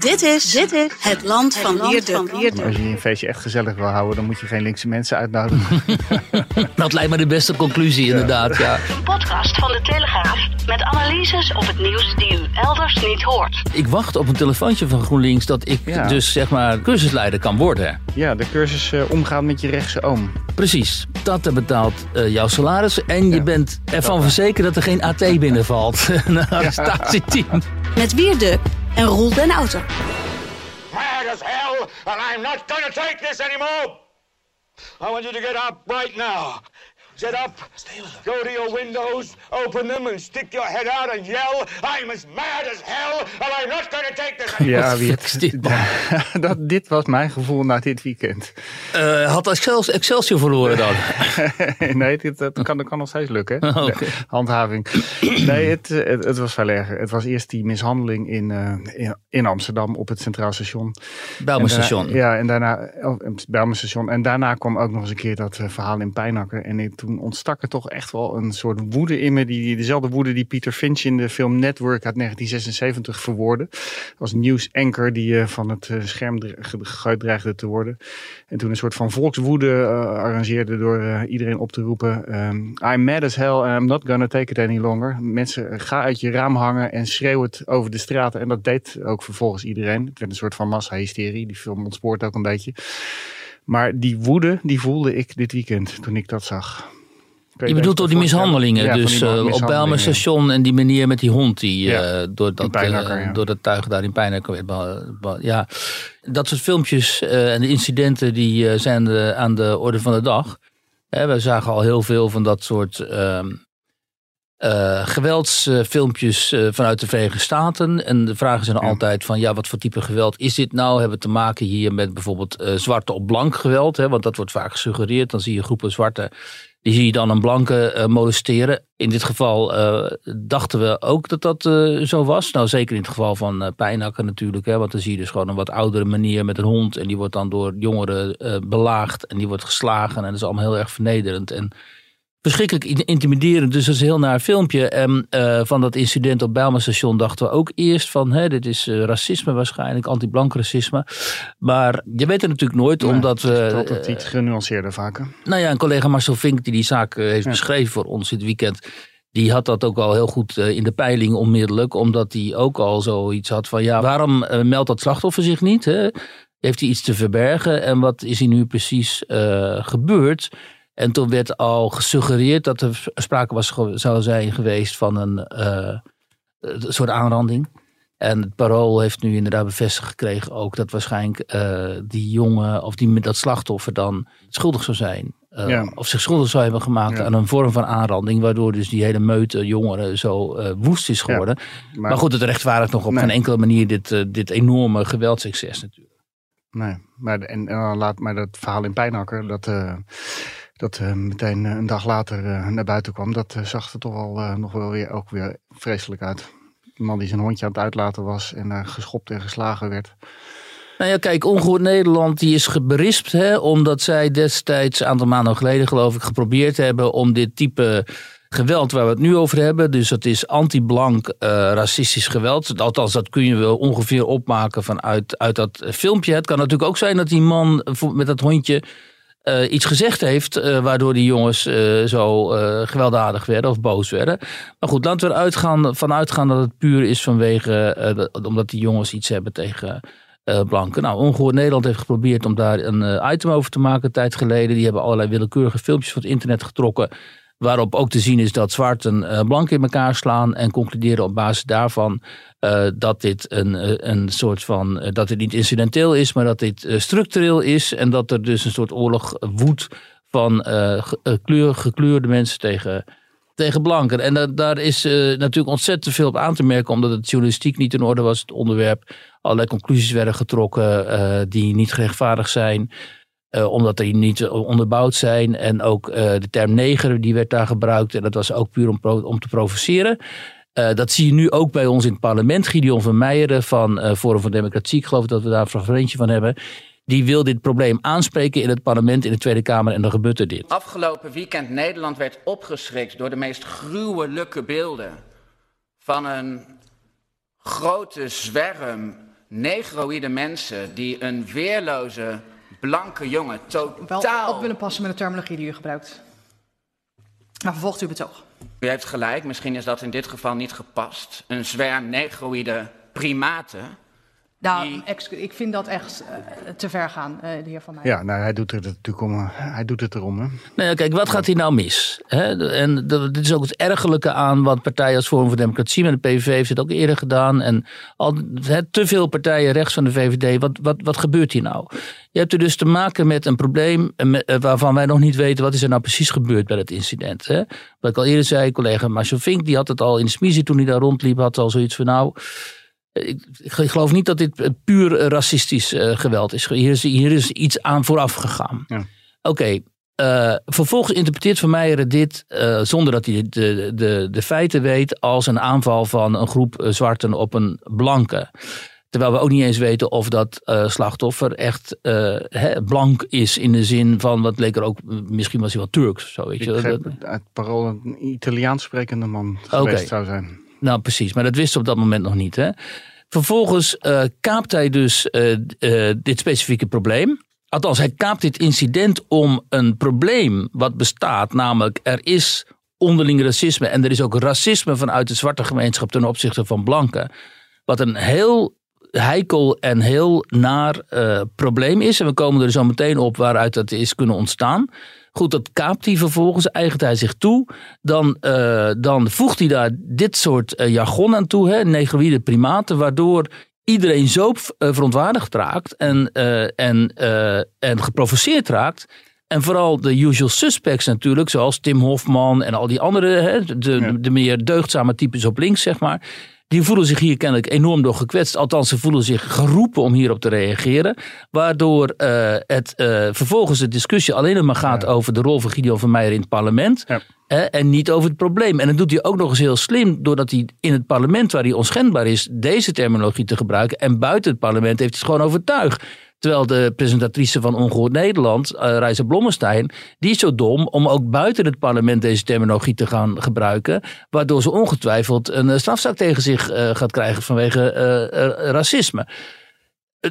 Dit is, dit is het land van Wierde. Als je een feestje echt gezellig wil houden, dan moet je geen linkse mensen uitnodigen. Dat lijkt me de beste conclusie, inderdaad. Ja. Een podcast van de Telegraaf met analyses op het nieuws die u elders niet hoort. Ik wacht op een telefoontje van GroenLinks dat ik Ja. dus zeg maar cursusleider kan worden. ja, de cursus eh, omgaan met je rechtse oom. Precies. Dat betaalt eh, jouw salaris en je bent ervan verzekerd dat er geen AT binnenvalt. Een arrestatieteam. Met Wierde en Roel den Outer. mad as hell, and I'm not gonna take this anymore. I want you to get up right now. Get up, go to your windows, open them, and stick your head out and yell, I'm as mad as hell, and I'm not gonna take this. Ja, wie dit, dat, dit was mijn gevoel na dit weekend. Eh, had Excel- Excelsior verloren dan? nee, dit, dat, kan, dat kan nog steeds lukken. Oh, handhaving. Nee, het, het, het was veel erger. Het was eerst die mishandeling in, eh, in, in Amsterdam op het Centraal Station. Bijlmerstation. En daarna- Ja, en daarna, oh, het Bijlmerstation. En daarna kwam ook nog eens een keer dat eh, verhaal in Pijnakker. En ik, toen ontstak er toch echt wel een soort woede in me. Die, dezelfde woede die Peter Finch in de film Network uit 1976 verwoordde. Als nieuwsanker die eh, van het eh, scherm gegooid dreigde te worden. En toen een soort van volkswoede eh, arrangeerde door iedereen op te roepen. ehm, I'm mad as hell and I'm not gonna take it any longer. Mensen, ga uit je raam hangen en schreeuw het over de straten. En dat deed ook vervolgens iedereen. Het werd een soort van massa-hysterie. Die film ontspoort ook een beetje. Maar die woede, die voelde ik dit weekend toen ik dat zag. Je je bedoelt door die mishandelingen. Ja, dus die eh, op. Bijlmerstation en die meneer met die hond die Ja, eh, door, dat, ja. door dat tuig daar in Pijnakker werd. Ja, dat soort filmpjes en de incidenten die zijn aan de orde van de dag. We zagen al heel veel van dat soort ehm, eh, geweldsfilmpjes vanuit de Verenigde Staten. En de vragen zijn altijd van ja, wat voor type geweld is dit nou? Hebben we te maken hier met bijvoorbeeld zwarte op blank geweld? Hè? Want dat wordt vaak gesuggereerd. Dan zie je groepen zwarte die zie je dan een blanke eh, molesteren. In dit geval eh, dachten we ook dat dat eh, zo was. Nou, zeker in het geval van Pijnakker natuurlijk. Hè, want dan zie je dus gewoon een wat oudere manier met een hond. En die wordt dan door jongeren belaagd. En die wordt geslagen. En dat is allemaal heel erg vernederend. En verschrikkelijk in- intimiderend. Dus dat is een heel naar filmpje. En eh, van dat incident op Bijlmerstation dachten we ook eerst van... Hè, dit is eh, racisme waarschijnlijk, anti-blank racisme. Maar je weet het natuurlijk nooit, omdat we... het is altijd iets genuanceerder vaker. Nou ja, een collega Marcel Vink die die zaak eh, heeft beschreven voor ons dit weekend. Die had dat ook al heel goed eh, in de peiling onmiddellijk. Omdat hij ook al zoiets had van ja, waarom eh, meldt dat slachtoffer zich niet? Hè? Heeft hij iets te verbergen? En wat is hier nu precies eh, gebeurd? En toen werd al gesuggereerd dat er sprake was, zou zijn geweest van een eh, een soort aanranding. En het parool heeft nu inderdaad bevestigd gekregen ook dat waarschijnlijk eh, die jongen of die dat slachtoffer dan schuldig zou zijn. Eh, Ja. Of zich schuldig zou hebben gemaakt Ja. aan een vorm van aanranding, waardoor dus die hele meute jongeren zo woest is geworden. Maar, goed, het rechtvaardigt nog op Nee. geen enkele manier dit, dit enorme geweldsexces natuurlijk. Nee, maar, en, laat, maar dat verhaal in Pijnakker, dat, dat eh, meteen eh, een dag later eh, naar buiten kwam, dat zag er toch al nog wel weer, ook weer vreselijk uit. Een man die zijn hondje aan het uitlaten was en geschopt en geslagen werd. Nou ja, kijk, Ongehoord Nederland die is geberispt, hè, omdat zij destijds, een aantal maanden geleden geloof ik, geprobeerd hebben om dit type geweld waar we het nu over hebben, dus dat is anti-blank racistisch geweld, althans dat kun je wel ongeveer opmaken vanuit uit dat filmpje. Het kan natuurlijk ook zijn dat die man met dat hondje eh, iets gezegd heeft, eh, waardoor die jongens eh, zo gewelddadig werden of boos werden. Maar goed, laten we eruit gaan, vanuit gaan dat het puur is vanwege, dat- omdat die jongens iets hebben tegen blanken. Nou, Ongehoord Nederland heeft geprobeerd om daar een item over te maken een tijd geleden. Die hebben allerlei willekeurige filmpjes van het internet getrokken. Waarop ook te zien is dat zwarten eh blanken in elkaar slaan. En concluderen op basis daarvan eh, dat dit een, eh, een soort van. dat het niet incidenteel is, maar dat dit structureel is. En dat er dus een soort oorlog woedt van kleur, gekleurde mensen tegen tegen blanken. En da- daar is natuurlijk ontzettend veel op aan te merken, omdat het journalistiek niet in orde was, het onderwerp. Allerlei conclusies werden getrokken die niet gerechtvaardigd zijn. Eh, omdat die niet onderbouwd zijn. En ook eh, de term neger, die werd daar gebruikt. En dat was ook puur om, om te provoceren. Eh, dat zie je nu ook bij ons in het parlement. Gideon van Meijeren van Forum voor Democratie, ik geloof dat we daar een fragmentje van hebben. Die wil dit probleem aanspreken in het parlement, in de Tweede Kamer. En dan gebeurt er dit. Afgelopen weekend Nederland werd opgeschrikt door de meest gruwelijke beelden van een grote zwerm negroïde mensen die een weerloze blanke jongen wel totaal... op willen passen met de terminologie die u gebruikt. Maar vervolgt u betoog. U heeft gelijk, misschien is dat in dit geval niet gepast. Een zwerm negroïde primaten. Nou, ik vind dat echt eh, te ver gaan, eh, de heer Van Meijeren. Ja, nou, hij doet het natuurlijk om. eh, Hij doet het erom. Hè. Nou ja, kijk, wat gaat hier nou mis? Hè? En dat- dit is ook het ergelijke aan wat partijen als Forum voor Democratie met de PVV heeft het ook eerder gedaan. En al hè, te veel partijen rechts van de VVD. Wat, wat, wat gebeurt hier nou? Je hebt er dus te maken met een probleem waarvan wij nog niet weten wat is er nou precies gebeurd bij dat incident. Hè? Wat ik al eerder zei, collega Marcel Vink, die had het al in de smiezie toen hij daar rondliep, had al zoiets van nou... Ik, ik geloof niet dat dit puur racistisch eh, geweld is. Hier, is. hier is iets aan vooraf gegaan. Ja. Oké, eh, vervolgens interpreteert Van Meijeren dit, eh, zonder dat hij de, de, de feiten weet, als een aanval van een groep zwarten op een blanke. Terwijl we ook niet eens weten of dat slachtoffer echt hè, blank is in de zin van, wat leek er ook, misschien was hij wel Turks zo. Weet Ik je? Dat- uit parool een Italiaans sprekende man geweest zou zijn. Nou, precies. Maar dat wist ze op dat moment nog niet. Hè? Vervolgens eh, kaapt hij dus eh, eh, dit specifieke probleem. Althans, hij kaapt dit incident om een probleem wat bestaat. Namelijk, er is onderling racisme. En er is ook racisme vanuit de zwarte gemeenschap ten opzichte van blanken. Wat een heel heikel en heel naar eh, probleem is. En we komen er zo meteen op waaruit dat is kunnen ontstaan. Goed, dat kaapt hij vervolgens, eigent hij zich toe. Dan, eh, dan voegt hij daar dit soort eh, jargon aan toe, hè, negroïde primaten, waardoor iedereen zo verontwaardigd raakt en, en, en geprovoceerd raakt. En vooral de usual suspects natuurlijk, zoals Tim Hofman en al die andere, hè, de, Ja. de meer deugdzame types op links, zeg maar. Die voelen zich hier kennelijk enorm door gekwetst. Althans, ze voelen zich geroepen om hierop te reageren. Waardoor eh, het eh, vervolgens de discussie alleen nog maar gaat over de rol van Gideon van Meijer in het parlement. Ja. hè, en niet over het probleem. En dat doet hij ook nog eens heel slim. Doordat hij in het parlement, waar hij onschendbaar is, deze terminologie te gebruiken. En buiten het parlement heeft hij het gewoon overtuigd. Terwijl de presentatrice van Ongehoord Nederland, uh, Reisa Blommestein, die is zo dom om ook buiten het parlement deze terminologie te gaan gebruiken. Waardoor ze ongetwijfeld een eh, strafzaak tegen zich uh, gaat krijgen vanwege racisme.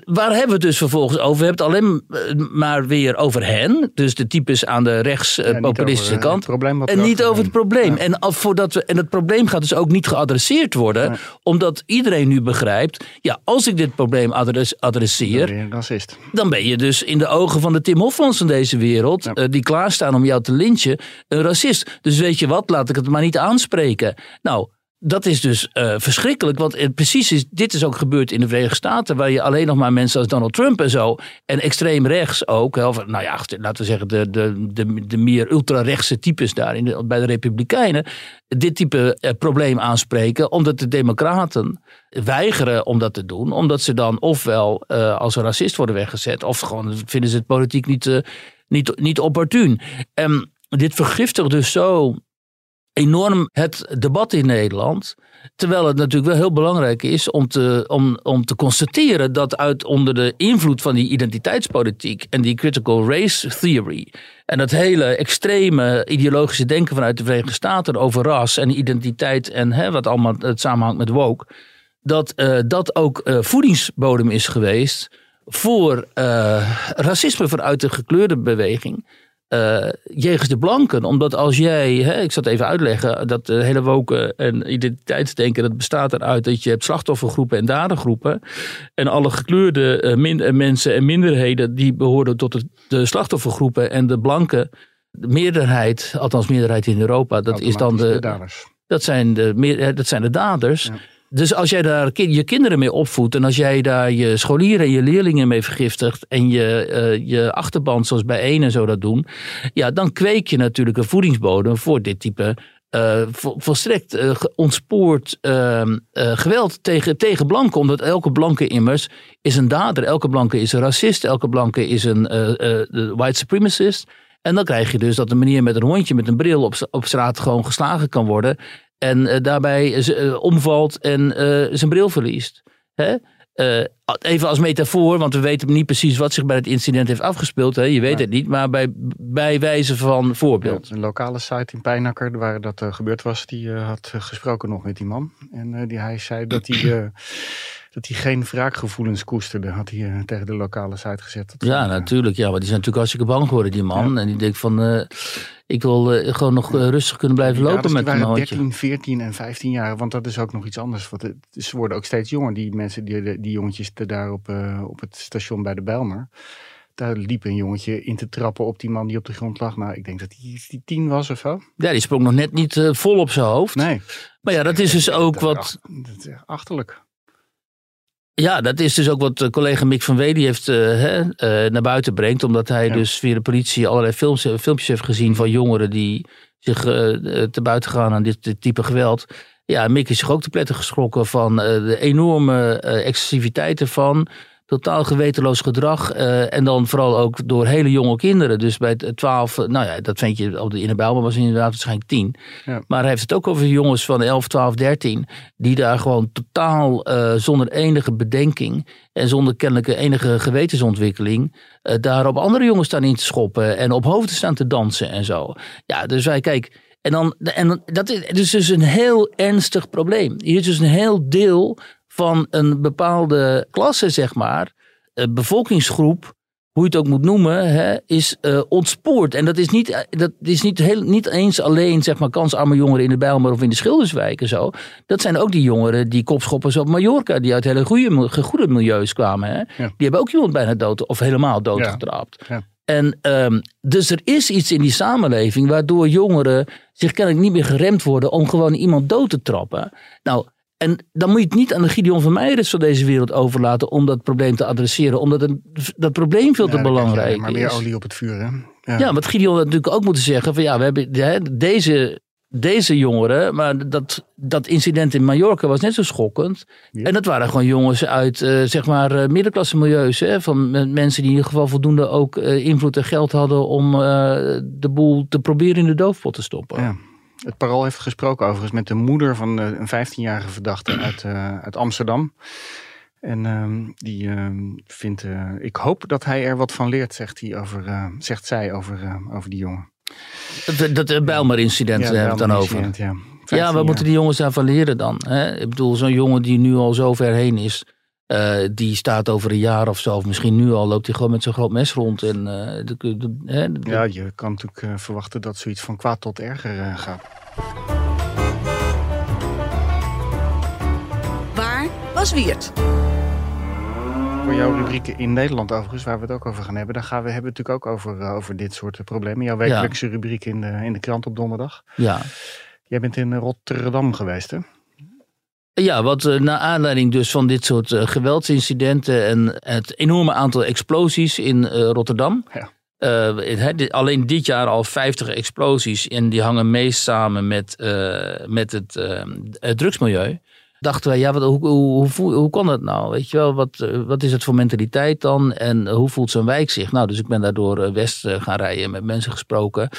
Waar hebben we het dus vervolgens over? We hebben het alleen maar weer over hen. Dus de types aan de rechts-populistische ja, kant. en niet over het probleem. Ja. En, voordat we, en het probleem gaat dus ook niet geadresseerd worden. Ja. Omdat iedereen nu begrijpt. Ja, als ik dit probleem adres, adresseer. Dan ben je racist. Dan ben je dus in de ogen van de Tim Hofmans van deze wereld. Uh, die klaarstaan om jou te lynchen. Een racist. Dus weet je wat, laat ik het maar niet aanspreken. Nou. Dat is dus uh, verschrikkelijk, want precies is, dit is ook gebeurd in de Verenigde Staten, waar je alleen nog maar mensen als Donald Trump en zo, en extreem rechts ook, nou ja, laten we zeggen de, de, de, de meer ultra-rechtse types daar in bij de Republikeinen, dit type uh, probleem aanspreken, omdat de Democraten weigeren om dat te doen, omdat ze dan ofwel uh, als een racist worden weggezet, of gewoon vinden ze het politiek niet, niet, niet opportun. En dit vergiftigt dus zo enorm het debat in Nederland. Terwijl het natuurlijk wel heel belangrijk is om te, om, om te constateren dat uit onder de invloed van die identiteitspolitiek en die critical race theory en dat hele extreme ideologische denken vanuit de Verenigde Staten over ras en identiteit en hè, wat allemaal het samenhangt met woke, dat uh, dat ook uh, voedingsbodem is geweest voor uh, racisme vanuit de gekleurde beweging. Uh, jegens de blanken. Omdat als jij, hè, ik zal het even uitleggen, dat de hele woken en identiteitsdenken, dat bestaat eruit dat je hebt slachtoffergroepen en dadergroepen. En alle gekleurde uh, min, mensen en minderheden die behoren tot de, de slachtoffergroepen en de blanke de meerderheid, althans meerderheid in Europa, dat is dan de, de daders. Dat zijn de, meer, dat zijn de daders. Ja. Dus als jij daar je kinderen mee opvoedt en als jij daar je scholieren en je leerlingen mee vergiftigt en je, uh, je achterban zoals bij één en zo dat doen, ja, dan kweek je natuurlijk een voedingsbodem voor dit type eh, vol- volstrekt ge- ontspoord ehm, eh, geweld tegen, tegen blanken. Omdat elke blanke immers is een dader. Elke blanke is een racist. Elke blanke is een white supremacist. En dan krijg je dus dat een meneer met een hondje met een bril op, op straat gewoon geslagen kan worden. En eh, daarbij eh, omvalt en eh, zijn bril verliest. Hè? Even als metafoor, want we weten niet precies wat zich bij het incident heeft afgespeeld. Hè? Je weet het niet, maar bij, bij wijze van Ja, voorbeeld. een lokale site in Pijnakker, waar dat gebeurd was, die eh, had gesproken nog met die man. En die, hij zei dat hij, dat hij geen wraakgevoelens koesterde, had hij eh, tegen de lokale site gezet. Dat Ja, eh, natuurlijk. Ja, maar die zijn natuurlijk hartstikke bang geworden, die man. En die denkt van, eh, ik wil gewoon nog rustig kunnen blijven lopen daders, met mijn hondje. 13, 14 en 15 jaar, want dat is ook nog iets anders. Want het, ze worden ook steeds jonger, die mensen, die, die jongetjes daar op, op het station bij de Bijlmer. Daar liep een jongetje in te trappen op die man die op de grond lag. Nou, ik denk dat hij die tien was of zo. Ja, die sprong nog net niet vol op zijn hoofd. Nee. Maar ja, dat is dus ook wat... achterlijk. Ja, dat is dus ook wat eh, collega Mick van Wely heeft eh, hè, eh, naar buiten brengt. Omdat hij Ja. dus via de politie allerlei films, filmpjes heeft gezien van jongeren die zich te buiten gaan aan dit, dit type geweld. Ja, Mick is zich ook te pletten geschrokken van de enorme excessiviteit ervan. Totaal gewetenloos gedrag. eh, en dan vooral ook door hele jonge kinderen. Dus bij het 12, eh, nou ja, dat vind je op de in de Bijbel was inderdaad waarschijnlijk 10. Ja. Maar hij heeft het ook over jongens van 11, 12, 13. Die daar gewoon totaal eh, zonder enige bedenking. En zonder kennelijke enige gewetensontwikkeling. eh, daar op andere jongens staan in te schoppen. En op hoofden staan te dansen en zo. Ja, dus wij kijk. En, dan, en dat is dus een heel ernstig probleem. Hier is dus een heel deel van een bepaalde klasse, zeg maar. eh, bevolkingsgroep hoe je het ook moet noemen, hè, is eh, ontspoord. En dat is niet, eh, dat is niet, heel, niet eens alleen zeg maar, kansarme jongeren in de Bijlmer of in de Schilderswijk en zo. Dat zijn ook die jongeren, die kopschoppers op Mallorca, die uit hele goede, mil- goede milieus kwamen. Hè. Die hebben ook iemand bijna dood of helemaal doodgetrapt. Ja. En ehm, dus er is iets in die samenleving waardoor jongeren zich kennelijk niet meer geremd worden om gewoon iemand dood te trappen. Nou, en dan moet je het niet aan de Gideon van Meijers van deze wereld overlaten om dat probleem te adresseren, omdat het, dat probleem veel Ja, te belangrijk alleen Maar is. meer olie op het vuur, hè? Ja. Ja, want Gideon had natuurlijk ook moeten zeggen van ja, we hebben hè, deze, deze jongeren, maar dat, dat incident in Mallorca was net zo schokkend. Ja. En dat waren gewoon jongens uit eh, zeg maar eh, middenklasse milieus, hè, van mensen die in ieder geval voldoende ook eh, invloed en geld hadden om de boel te proberen in de doofpot te stoppen. Ja. Het Parool heeft gesproken overigens met de moeder van een 15-jarige verdachte uit, eh, uit Amsterdam. En ehm, die ehm, vindt, eh, ik hoop dat hij er wat van leert, zegt, hij over, eh, zegt zij over, over die jongen. Dat, dat Bijlmer-incident Ja, hebben we het dan over. Ja, Ja, 15 wat moeten die jongens daarvan leren dan? Hè? Ik bedoel, zo'n jongen die nu al zo ver heen is, eh, die staat over een jaar of zo, of misschien nu al, loopt hij gewoon met zo'n groot mes rond. En, eh, de, de- de- hè, de- Ja, je kan natuurlijk eh, verwachten dat zoiets van kwaad tot erger eh, gaat. Waar was Wiert? Voor jouw rubrieken in Nederland overigens, waar we het ook over gaan hebben, daar gaan we hebben het natuurlijk ook over, over dit soort problemen. Jouw wekelijkse rubriek in de, in de krant op donderdag. ja. Jij bent in Rotterdam geweest, hè? Ja, wat eh, naar aanleiding dus van dit soort eh, geweldsincidenten en het enorme aantal explosies in eh, Rotterdam. Ja. Het- alleen dit jaar al 50 explosies en die hangen meest samen met, met het, het drugsmilieu. Dachten wij, ja, wat, hoe, hoe, hoe, hoe kan dat nou? Weet je wel, wat, eh, wat is het voor mentaliteit dan? En hoe voelt zo'n wijk zich? Nou, dus ik ben daardoor eh, West eh, gaan rijden, met mensen gesproken.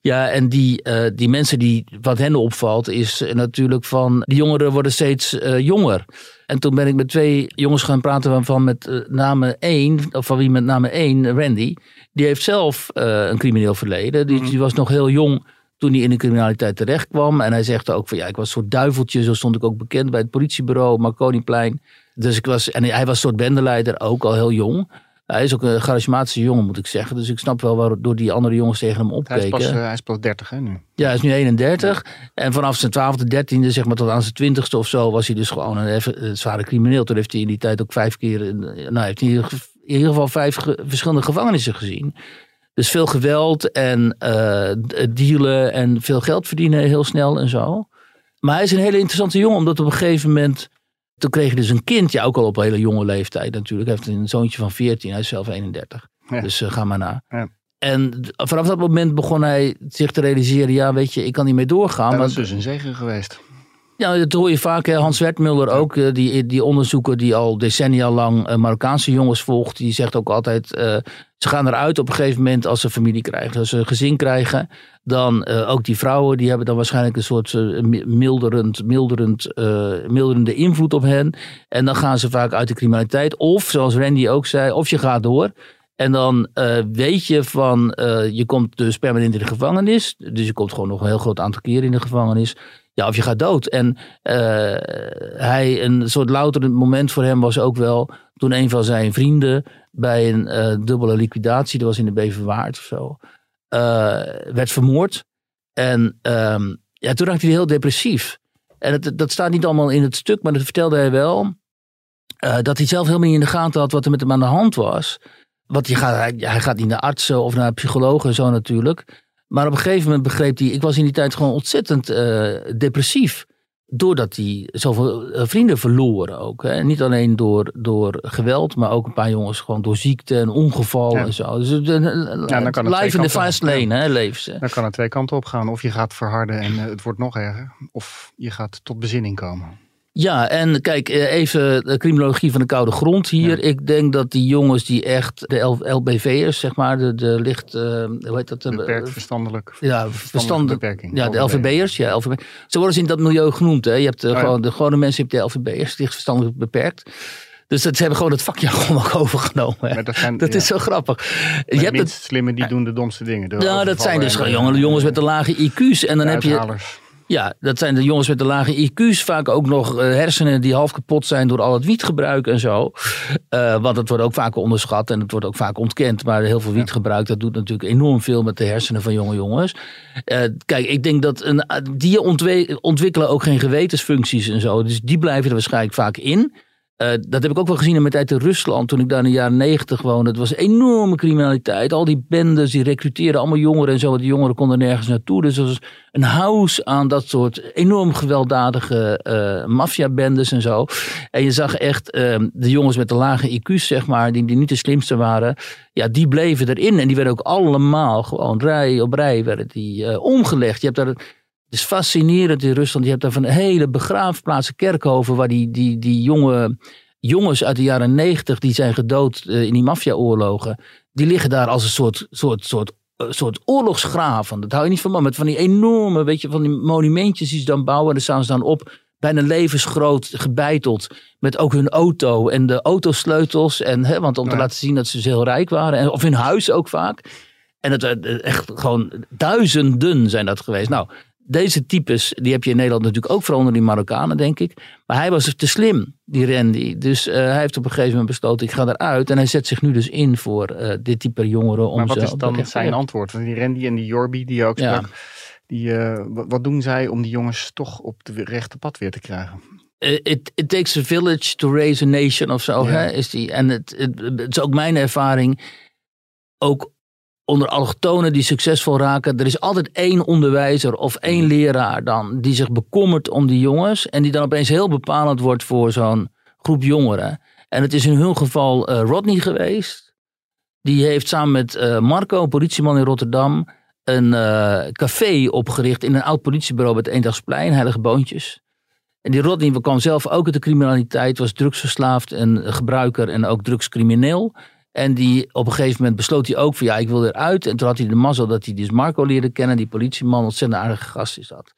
Ja, en die, die mensen die wat hen opvalt, is natuurlijk van die jongeren worden steeds jonger. En toen ben ik met twee jongens gaan praten waarvan met name één, of van wie met name één, Randy, die heeft zelf een crimineel verleden. Die, die was nog heel jong toen hij in de criminaliteit terecht kwam. En hij zegt ook van ja, ik was een soort duiveltje, zo stond ik ook bekend bij het politiebureau, Marconiplein. Dus ik was, en hij was een soort bendeleider, ook al heel jong. Hij is ook een charismatische jongen, moet ik zeggen. Dus ik snap wel waardoor die andere jongens tegen hem Hij is, opkeken. pas, eh, hij is pas 30, hè, nu? Ja, hij is nu 31. En vanaf zijn 12e, 13e, zeg maar tot aan zijn 20e of zo, was hij dus gewoon een, een zware crimineel. Toen heeft hij in die tijd ook vijf keer, in- nou, heeft hij in ieder geval vijf ge- verschillende gevangenissen gezien. Dus veel geweld en eh, dealen en veel geld verdienen heel snel en zo. Maar hij is een hele interessante jongen, omdat op een gegeven moment. Toen kreeg hij dus een kind, ja, ook al op een hele jonge leeftijd natuurlijk. Hij heeft een zoontje van 14, hij is zelf 31. Ja. Dus eh, ga maar na. Ja. en vanaf dat moment begon hij zich te realiseren, ja weet je, ik kan niet meer doorgaan. Dat want- is dus een zegen geweest. Ja, dat hoor je vaak. Hans Wertmuller ook, eh, die, die onderzoeker die al decennia lang eh, Marokkaanse jongens volgt. Die zegt ook altijd, eh, ze gaan eruit op een gegeven moment als ze familie krijgen. Als ze een gezin krijgen, dan ook die vrouwen, die hebben dan waarschijnlijk een soort mi- milderend, milderend, milderende invloed op hen. En dan gaan ze vaak uit de criminaliteit. Of, zoals Randy ook zei, of je gaat door. En dan weet je van, je komt dus permanent in de gevangenis. Dus je komt gewoon nog een heel groot aantal keren in de gevangenis. Ja, of je gaat dood. En eh, hij, een soort louterend moment voor hem was ook wel toen een van zijn vrienden bij een eh, dubbele liquidatie, dat was in de Beverwaard of zo, eh, werd vermoord. En ehm, ja, toen raakte hij heel depressief. En dat staat niet allemaal in het stuk, maar dat vertelde hij wel. dat hij zelf helemaal niet in de gaten had wat er met hem aan de hand was. Want je gaat, hij, hij gaat niet naar artsen of naar psychologen en zo natuurlijk. Maar op een gegeven moment begreep hij, ik was in die tijd gewoon ontzettend eh, depressief. Doordat hij zoveel eh, vrienden verloren ook. Hè. Niet alleen door, door geweld, maar ook een paar jongens gewoon door ziekte en ongeval Ja. en zo. Dus een- een- dan kan het live in de fast lane, leven ze. Dan kan het twee kanten op gaan. Of je gaat verharden en eh, het wordt nog erger. Of je gaat tot bezinning komen. Ja, en kijk, eh, even de criminologie van de koude grond hier. Ik denk dat die jongens die echt, de LBV'ers, zeg maar, de, de licht, eh, hoe heet dat? eh, Beperkt verstandelijk. Ja, verstand, beperking. ja, de LVB. LVB'ers. Ja, LVB. Zo worden ze in dat milieu genoemd. Hè. Je hebt de, Oh ja. gewoon, de gewone mensen, je hebt de LVB'ers, licht verstandelijk beperkt. Dus dat, ze hebben gewoon het vakjargon ook overgenomen. Maar dat zijn- dat ja. is zo grappig. Maar Je hebt het, slimme die doen de domste dingen. De nou, dat zijn dus gewoon jongens met de lage IQ's. En dan heb je. Ja, dat zijn de jongens met de lage IQ's. Vaak ook nog eh, hersenen die half kapot zijn door al het wietgebruik en zo. Eh, want het wordt ook vaak onderschat en het wordt ook vaak ontkend. Maar heel veel wietgebruik, dat doet natuurlijk enorm veel met de hersenen van jonge jongens. Eh, kijk, ik denk dat een, die ontwikkelen ook geen gewetensfuncties en zo. Dus die blijven er waarschijnlijk vaak in. Eh, dat heb ik ook wel gezien in mijn tijd in Rusland, toen ik daar in de jaren negentig woonde. Het was enorme criminaliteit. Al die bendes, die recruteerden allemaal jongeren en zo. Die jongeren konden nergens naartoe. Dus er was een house aan dat soort enorm gewelddadige eh maffiabendes en zo. En je zag echt eh, de jongens met de lage IQ's, zeg maar, die, die niet de slimste waren. Ja, die bleven erin. En die werden ook allemaal gewoon rij op rij werden die, omgelegd. Je hebt daar... Het is fascinerend in Rusland. Je hebt daar van hele begraafplaatsen, kerkhoven, waar die, die, die jonge jongens uit de jaren negentig, die zijn gedood eh, in die maffiaoorlogen, die liggen daar als een soort, soort, soort, eh, soort oorlogsgraven. Dat hou je niet van, maar met van die enorme, weet je, van die monumentjes die ze dan bouwen. En daar staan ze dan op, bijna levensgroot, gebeiteld, met ook hun auto en de autosleutels. En, hè, want om te Ja. laten zien dat ze dus heel rijk waren. En, of hun huis ook vaak. En het eh, echt gewoon duizenden zijn dat geweest. Nou, deze types, die heb je in Nederland natuurlijk ook, vooral onder die Marokkanen, denk ik. Maar hij was te slim, die Randy. Dus eh, hij heeft op een gegeven moment besloten, ik ga eruit. En hij zet zich nu dus in voor eh, dit type jongeren. Om Maar wat ze is dan zijn antwoord? Want die Randy en die Jorby die je ook Ja. sprak. Die, eh, wat, doen zij om die jongens toch op de rechte pad weer te krijgen? It, it takes a village to raise a nation of zo. Ja. Hè, is die. En het, het, het is ook mijn ervaring. Ook onder allochtonen die succesvol raken. Er is altijd één onderwijzer of één leraar dan. Die zich bekommert om die jongens. En die dan opeens heel bepalend wordt voor zo'n groep jongeren. En het is in hun geval eh, Rodney geweest. Die heeft samen met eh, Marco, een politieman in Rotterdam. Een eh, café opgericht in een oud politiebureau bij het Eendagsplein, Heilige Boontjes. En die Rodney kwam zelf ook uit de criminaliteit, was drugsverslaafd en gebruiker en ook drugscrimineel. En die, op een gegeven moment besloot hij ook van ja, ik wil eruit. En toen had hij de mazzel dat hij dus Marco leerde kennen, die politieman, ontzettend aardige gast is dat.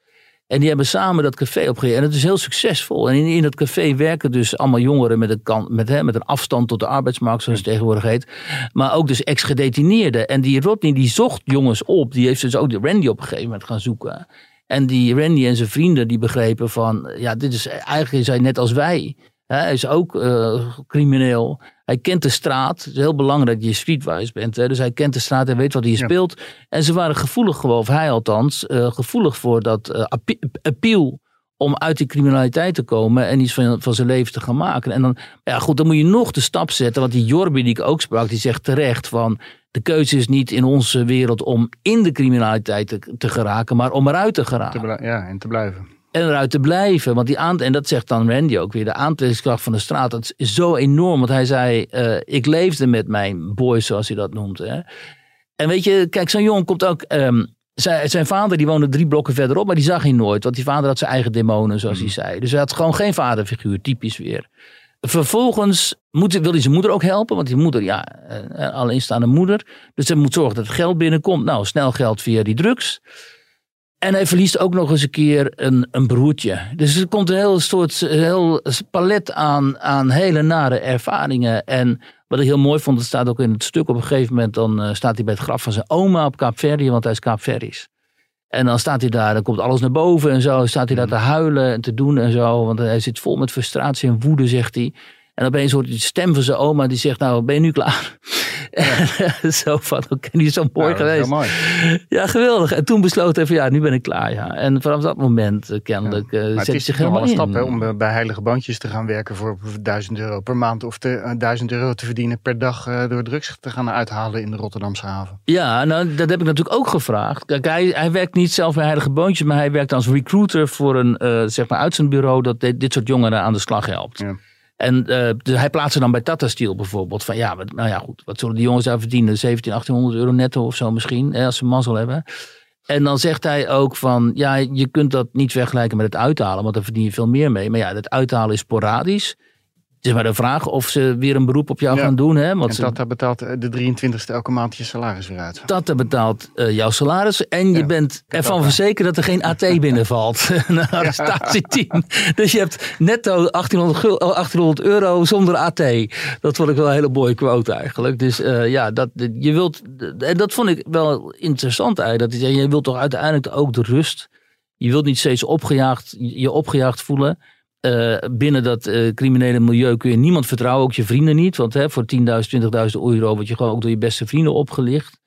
En die hebben samen dat café opgericht. En het is heel succesvol. En in, in dat café werken dus allemaal jongeren met een, kan, met, hè, met een afstand tot de arbeidsmarkt, zoals het tegenwoordig heet. Maar ook dus ex-gedetineerden. En die Rodney die zocht jongens op. Die heeft dus ook de Randy op een gegeven moment gaan zoeken. En die Randy en zijn vrienden die begrepen van, ja, dit is eigenlijk is hij net als wij. Hij is ook eh, crimineel. Hij kent de straat. Het is heel belangrijk dat je streetwise bent. Hè? Dus hij kent de straat en weet wat hier Ja. speelt. En ze waren gevoelig gewoon, of hij althans, eh, gevoelig voor dat appe- appeal om uit die criminaliteit te komen en iets van, van zijn leven te gaan maken. En dan, ja goed, dan moet je nog de stap zetten. Want die Jorbi die ik ook sprak, die zegt terecht van... de keuze is niet in onze wereld om in de criminaliteit te, te geraken, maar om eruit te geraken. ja, en te blijven. En eruit te blijven. Want die aant en dat zegt dan Randy ook weer, de aantrekkingskracht van de straat, dat is zo enorm. Want hij zei, eh, ik leefde met mijn boys, zoals hij dat noemt. Hè. En weet je, kijk, zo'n jongen komt ook. ehm, zijn, zijn vader die woonde drie blokken verderop, maar die zag hij nooit. Want die vader had zijn eigen demonen, zoals hij zei. Dus hij had gewoon geen vaderfiguur, typisch weer. Vervolgens moet, wil hij zijn moeder ook helpen. Want die moeder, ja, eh, alleenstaande moeder. Dus hij moet zorgen dat er geld binnenkomt. Nou, snel geld via die drugs. En hij verliest ook nog eens een keer een, een broertje. Dus er komt een heel soort heel palet aan, aan hele nare ervaringen. En wat ik heel mooi vond, dat staat ook in het stuk op een gegeven moment. Dan eh, staat hij bij het graf van zijn oma op Kaapverdi, want hij is Kaapverdisch. En dan staat hij daar, dan komt alles naar boven en zo. Staat hij daar te huilen en te doen en zo. Want hij zit vol met frustratie en woede, zegt hij. En opeens hoort hij de stem van zijn oma die zegt, nou ben je nu klaar? En zo van, oké, die is zo mooi Nou, is geweest. mooi. Ja, geweldig. En toen besloot hij van, ja, nu ben ik klaar. Ja. En vanaf dat moment eh, kennelijk eh Maar zet het hij is zich nog wel helemaal een stap in. hè, om eh, bij Heilige Bandjes te gaan werken voor 1000 euro per maand. Of te, eh, 1000 euro te verdienen per dag eh, door drugs te gaan uithalen in de Rotterdamse haven. Ja, nou, dat heb ik natuurlijk ook gevraagd. Kijk, hij, hij werkt niet zelf bij Heilige Boontjes, maar hij werkt als recruiter voor een eh, zeg maar uitzendbureau dat dit, dit soort jongeren aan de slag helpt. Ja. En eh, dus hij plaatst ze dan bij Tata Steel bijvoorbeeld. Van ja, nou ja, goed. Wat zullen die jongens daar verdienen? 17, 1800 euro netto of zo misschien. Hè, als ze mazzel hebben. En dan zegt hij ook van, ja, je kunt dat niet vergelijken met het uithalen, want daar verdien je veel meer mee. Maar ja, het uithalen is sporadisch. Het is maar de vraag of ze weer een beroep op jou Ja. gaan doen. Hè? Want En ze- betaalt eh, de 23ste elke maand je salaris weer uit. Tata betaalt eh, jouw salaris en je bent ervan verzekerd dat er geen AT binnenvalt. een arrestatieteam. Dus je hebt netto 1800, gul- oh, 1800 euro zonder AT. Dat vond ik wel een hele mooie quote eigenlijk. Dus eh, ja, dat, je wilt, en dat vond ik wel interessant eigenlijk. Dat zei, je wilt toch uiteindelijk ook de rust. Je wilt niet steeds opgejaagd, je opgejaagd voelen. Eh, binnen dat eh, criminele milieu kun je niemand vertrouwen, ook je vrienden niet. Want hè, voor 10.000, 20.000 euro word je gewoon ook door je beste vrienden opgelicht.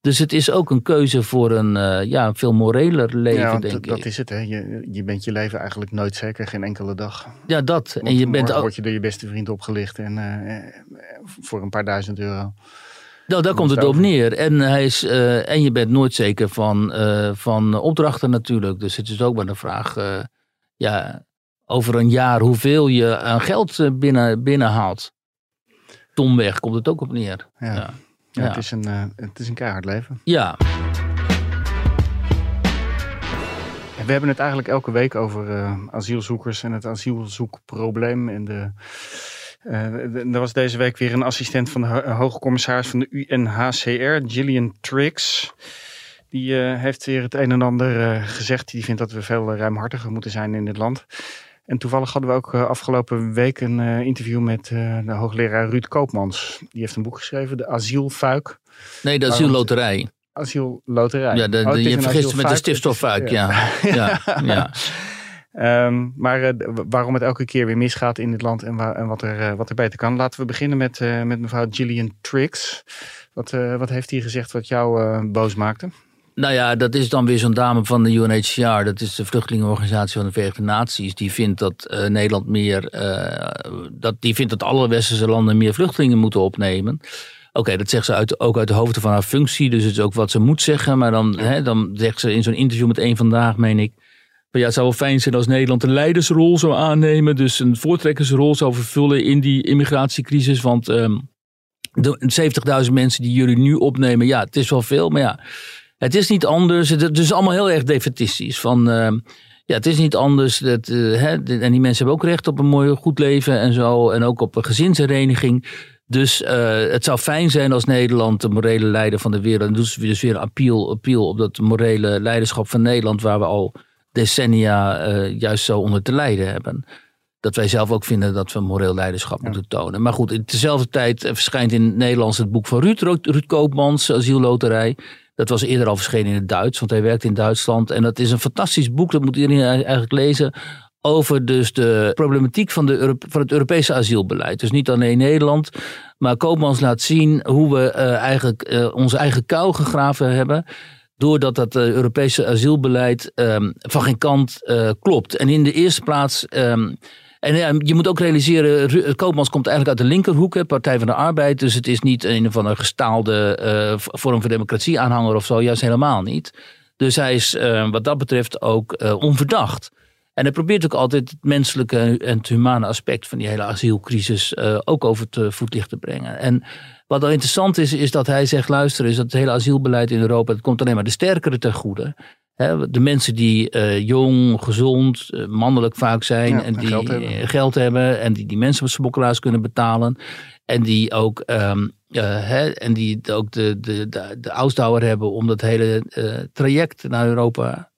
Dus het is ook een keuze voor een eh, ja, een veel moreler leven, ja, denk dat, ik. dat is het. Hè. Je, je bent je leven eigenlijk nooit zeker, geen enkele dag. Ja, dat. Want En je bent ook, word je door je beste vriend opgelicht en, voor een paar duizend euro. nou, daar komt het op neer. En, hij is, en je bent nooit zeker van, van opdrachten natuurlijk. Dus het is ook maar de vraag, ja, over een jaar hoeveel je aan geld eh, binnen, binnenhaalt. Tomweg komt het ook op neer. Ja. Ja. Het, is een, eh, het is een keihard leven. Ja, we hebben het eigenlijk elke week over eh, asielzoekers en het asielzoekprobleem. En de, eh, de- er was deze week weer een assistent van de ho- hoge commissaris van de UNHCR, Gillian Triggs. Die eh, heeft weer het een en ander eh, gezegd. Die vindt dat we veel eh, ruimhartiger moeten zijn in dit land. En toevallig hadden we ook eh, afgelopen week een eh, interview met eh, de hoogleraar Ruud Koopmans. Die heeft een boek geschreven, De Asielfuik. nee, dat is Waarom- een loterij. Asielloterij. Ja, de, Oh, de- je vergist je met de stiftstoffuik, ja. ja. ja, Ehm, maar waarom het elke keer weer misgaat in dit land en, en wat, er, eh, wat er beter kan. Laten we beginnen met, met mevrouw Gillian Triggs. Wat, wat heeft hij gezegd wat jou boos maakte? Nou ja, dat is dan weer zo'n dame van de UNHCR. Dat is de vluchtelingenorganisatie van de Verenigde Naties. Die vindt dat eh, Nederland meer. eh, dat, die vindt dat alle westerse landen meer vluchtelingen moeten opnemen. Oké, dat zegt ze uit, ook uit de hoofden van haar functie. Dus het is ook wat ze moet zeggen. Maar dan, hè, dan zegt ze in zo'n interview met één vandaag, meen ik. van, Ja, het zou wel fijn zijn als Nederland een leidersrol zou aannemen. Dus een voortrekkersrol zou vervullen in die immigratiecrisis. Want ehm, de 70.000 mensen die jullie nu opnemen, ja, het is wel veel. Maar ja, het is niet anders. Het, is allemaal heel erg defetistisch. Van, ehm, ja, het is niet anders. Dat, eh, hè, en die mensen hebben ook recht op een mooi, goed leven en zo. En ook op een gezinshereniging. Dus eh, het zou fijn zijn als Nederland de morele leider van de wereld. En dus, dus weer een appeal, appeal op dat morele leiderschap van Nederland. Waar we al decennia eh, juist zo onder te lijden hebben. Dat wij zelf ook vinden dat we moreel leiderschap moeten tonen. Maar goed, in dezelfde tijd verschijnt in het Nederlands het boek van Ruud Ruud Koopmans, Asielloterij. Dat was eerder al verschenen in het Duits, want hij werkt in Duitsland. En dat is een fantastisch boek, dat moet iedereen eigenlijk lezen. Over dus de problematiek van, de van het Europese asielbeleid. Dus niet alleen Nederland, maar Koopmans laat zien hoe we eh, eigenlijk eh, onze eigen kou gegraven hebben. Doordat dat eh, Europese asielbeleid ehm, van geen kant klopt. En in de eerste plaats. ehm, en je moet ook realiseren, Ru- Koopmans komt eigenlijk uit de linkerhoek, Partij van de Arbeid. Dus het is niet een of andere gestaalde eh, vorm van democratie aanhanger of zo, juist helemaal niet. Dus hij is eh, wat dat betreft ook eh, onverdacht. En hij probeert ook altijd het menselijke en het humane aspect van die hele asielcrisis eh, ook over het eh, voetlicht te brengen. En Wat wel interessant is, is dat hij zegt: luister, is dat het hele asielbeleid in Europa, het komt alleen maar de sterkere ten goede. De mensen die eh, jong, gezond, eh, mannelijk vaak zijn Ja, en die geld hebben. eh, geld hebben en die die menssmokkelaars kunnen betalen. En die ook, ehm, eh, hè, en die ook de, de, de, de ausdauer hebben om dat hele traject naar Europa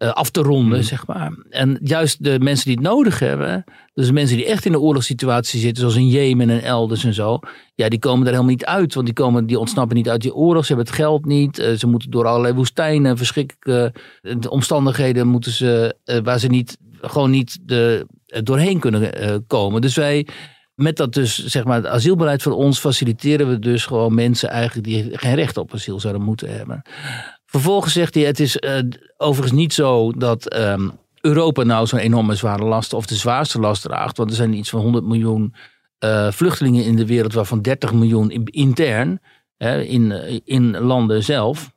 eh, af te ronden, Mhm. zeg maar. En juist de mensen die het nodig hebben, dus de mensen die echt in een oorlogssituatie zitten, zoals in Jemen en elders en zo, ja, die komen er helemaal niet uit. Want die, komen, die ontsnappen niet uit die oorlog, ze hebben het geld niet, eh, ze moeten door allerlei woestijnen, verschrikkelijke eh, omstandigheden moeten ze, waar ze niet, gewoon niet de, doorheen kunnen komen. Dus wij, met dat dus, zeg maar, het asielbeleid van ons faciliteren we dus gewoon mensen eigenlijk die geen recht op asiel zouden moeten hebben. Vervolgens zegt hij, het is eh, overigens niet zo dat ehm, Europa nou zo'n enorme zware last of de zwaarste last draagt. Want er zijn iets van 100 miljoen eh, vluchtelingen in de wereld, waarvan 30 miljoen in- intern hè, in, eh, in landen zelf.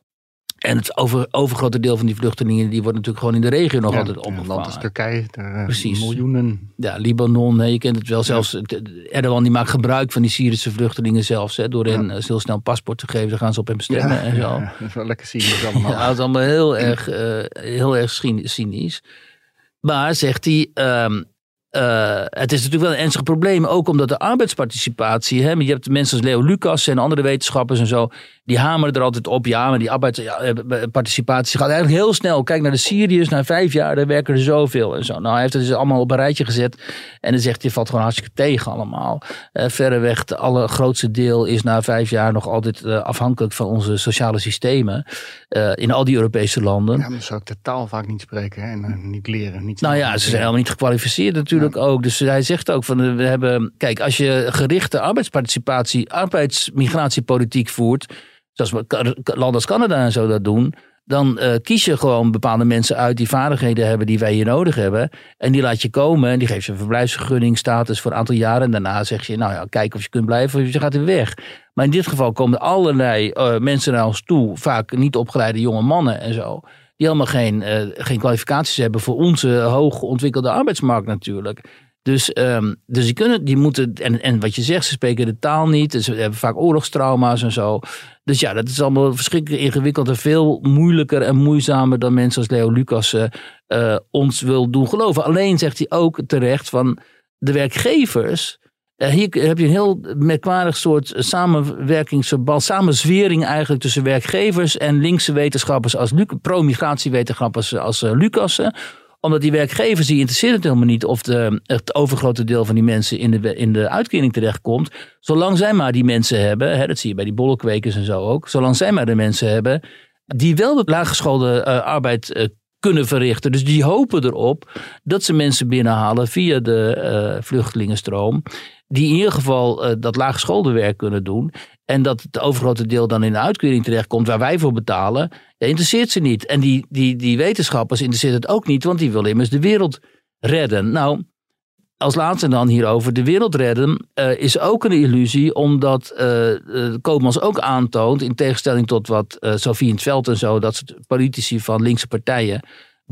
En het over, overgrote deel van die vluchtelingen die wordt natuurlijk gewoon in de regio nog Ja, altijd ja, Een land opgevangen. als Turkije, daar, eh, Precies. miljoenen. Ja, Libanon, hè, je kent het wel. Zelfs Erdogan die maakt gebruik van die Syrische vluchtelingen zelfs. Hè, door hen eh, heel snel een paspoort te geven. Dan gaan ze op hem stemmen en zo. ja, dat is wel lekker cynisch allemaal. Ja, het is allemaal heel erg, eh, heel erg cyni- cynisch. Maar zegt hij, ehm, eh, het is natuurlijk wel een ernstig probleem. Ook omdat de arbeidsparticipatie, hè, je hebt mensen als Leo Lucas en andere wetenschappers en zo. Die hameren er altijd op. Ja, maar die arbeidsparticipatie gaat eigenlijk heel snel. Kijk naar de Syriërs, na vijf jaar, daar werken er zoveel en zo. Nou, hij heeft het dus allemaal op een rijtje gezet. En dan zegt hij, valt gewoon hartstikke tegen allemaal. Eh verreweg, het allergrootste deel is na vijf jaar nog altijd eh, afhankelijk van onze sociale systemen. eh, in al die Europese landen. Ja, maar ze ook de taal vaak niet spreken hè, en eh, niet leren. Niet Nou ja, ze zijn helemaal niet gekwalificeerd natuurlijk ook. Dus hij zegt ook van eh, we hebben. Kijk, als je gerichte arbeidsparticipatie, arbeidsmigratiepolitiek voert. Zoals landen als Canada en zo dat doen. Dan eh, kies je gewoon bepaalde mensen uit die vaardigheden hebben die wij hier nodig hebben. En die laat je komen en die geeft je een verblijfsvergunning, status voor een aantal jaren. En daarna zeg je, nou ja, kijk of je kunt blijven of je gaat weer weg. Maar in dit geval komen er allerlei eh, mensen naar ons toe. Vaak niet opgeleide jonge mannen en zo helemaal geen, eh, geen kwalificaties hebben voor onze hoog ontwikkelde arbeidsmarkt natuurlijk. Dus, ehm, dus die, kunnen, die moeten, en, en wat je zegt, ze spreken de taal niet. Dus ze hebben vaak oorlogstrauma's en zo. Dus ja, dat is allemaal verschrikkelijk ingewikkeld en veel moeilijker en moeizamer dan mensen als Leo Lucas eh, eh, ons wil doen geloven. Alleen zegt hij ook terecht van de werkgevers. Eh, hier heb je een heel merkwaardig soort samenwerkingsverband, samenzwering eigenlijk tussen werkgevers en linkse wetenschappers als pro-migratiewetenschappers als eh, Lucassen omdat die werkgevers, die interesseert het helemaal niet of de, het overgrote deel van die mensen in de, in de uitkering terechtkomt. Zolang zij maar die mensen hebben, hè, dat zie je bij die bollenkwekers en zo ook. Zolang zij maar de mensen hebben die wel de laaggeschoolde eh, arbeid kunnen verrichten. Dus die hopen erop dat ze mensen binnenhalen via de vluchtelingenstroom. Die in ieder geval eh, dat laaggeschoolde werk kunnen doen. En dat het overgrote deel dan in de uitkering terechtkomt waar wij voor betalen. Ja, interesseert ze niet. En die, die, die wetenschappers interesseert het ook niet, want die willen immers de wereld redden. Nou, als laatste dan hierover. De wereld redden eh, is ook een illusie, omdat Koopmans ook aantoont, in tegenstelling tot wat eh Sofie in het Veld en zo, dat soort politici van linkse partijen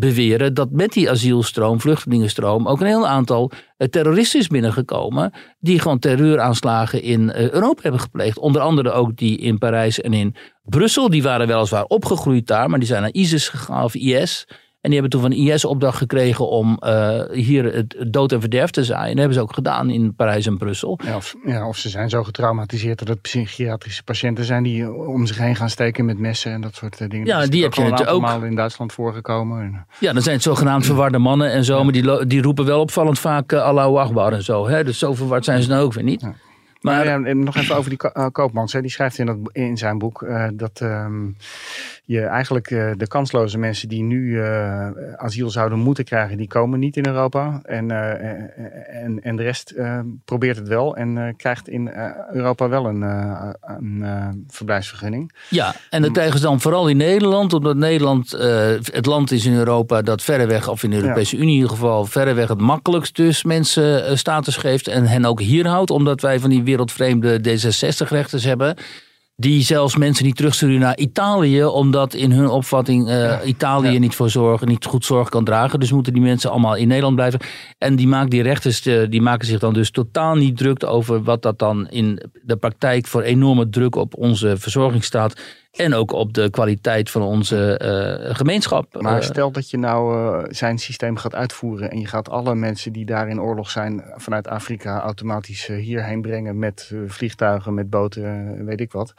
beweren, dat met die asielstroom, vluchtelingenstroom, ook een heel aantal eh, terroristen is binnengekomen, die gewoon terreuraanslagen in eh, Europa hebben gepleegd. Onder andere ook die in Parijs en in Brussel. Die waren weliswaar opgegroeid daar, maar die zijn naar ISIS gegaan of IS. En die hebben toen van IS opdracht gekregen om eh, hier het het dood en verderf te zaaien. Dat hebben ze ook gedaan in Parijs en Brussel. Ja, of, ja, of ze zijn zo getraumatiseerd dat het psychiatrische patiënten zijn die eh, om zich heen gaan steken met messen en dat soort eh, dingen. Ja, is die heb je natuurlijk ook. malen in Duitsland voorgekomen. En, Ja, dan zijn het zogenaamd verwarde mannen en zo. Maar die, die roepen wel opvallend vaak uh, Allahu Akbar en zo. Hè? Dus zo verward zijn ze nou ook weer niet. Ja. Maar Maar ja, en nog even over die Ko- eh, Koopmans. Hè. Die schrijft in, dat, in zijn boek eh, dat ehm, je eigenlijk eh, de kansloze mensen die nu eh, asiel zouden moeten krijgen, die komen niet in Europa. En, eh, en, en de rest probeert het wel en krijgt in Europa wel een, een verblijfsvergunning. Ja, en dat krijgen ze dan vooral in Nederland, omdat Nederland het land is in Europa dat verreweg, of in de Europese Unie in ieder geval, verreweg het makkelijkst dus mensen status geeft en hen ook hier houdt, omdat wij van die wereldvreemde D66-rechters hebben. Die zelfs mensen niet terugsturen naar Italië, omdat in hun opvatting uh, Italië niet voor zorgen, niet goed zorg kan dragen. Dus moeten die mensen allemaal in Nederland blijven. En die, maken, die rechters die maken zich dan dus totaal niet druk over wat dat dan in de praktijk voor enorme druk op onze verzorging staat. En ook op de kwaliteit van onze uh, gemeenschap. Maar stel dat je nou uh, zijn systeem gaat uitvoeren en je gaat alle mensen die daar in oorlog zijn vanuit Afrika automatisch hierheen brengen met vliegtuigen, met boten, weet ik wat.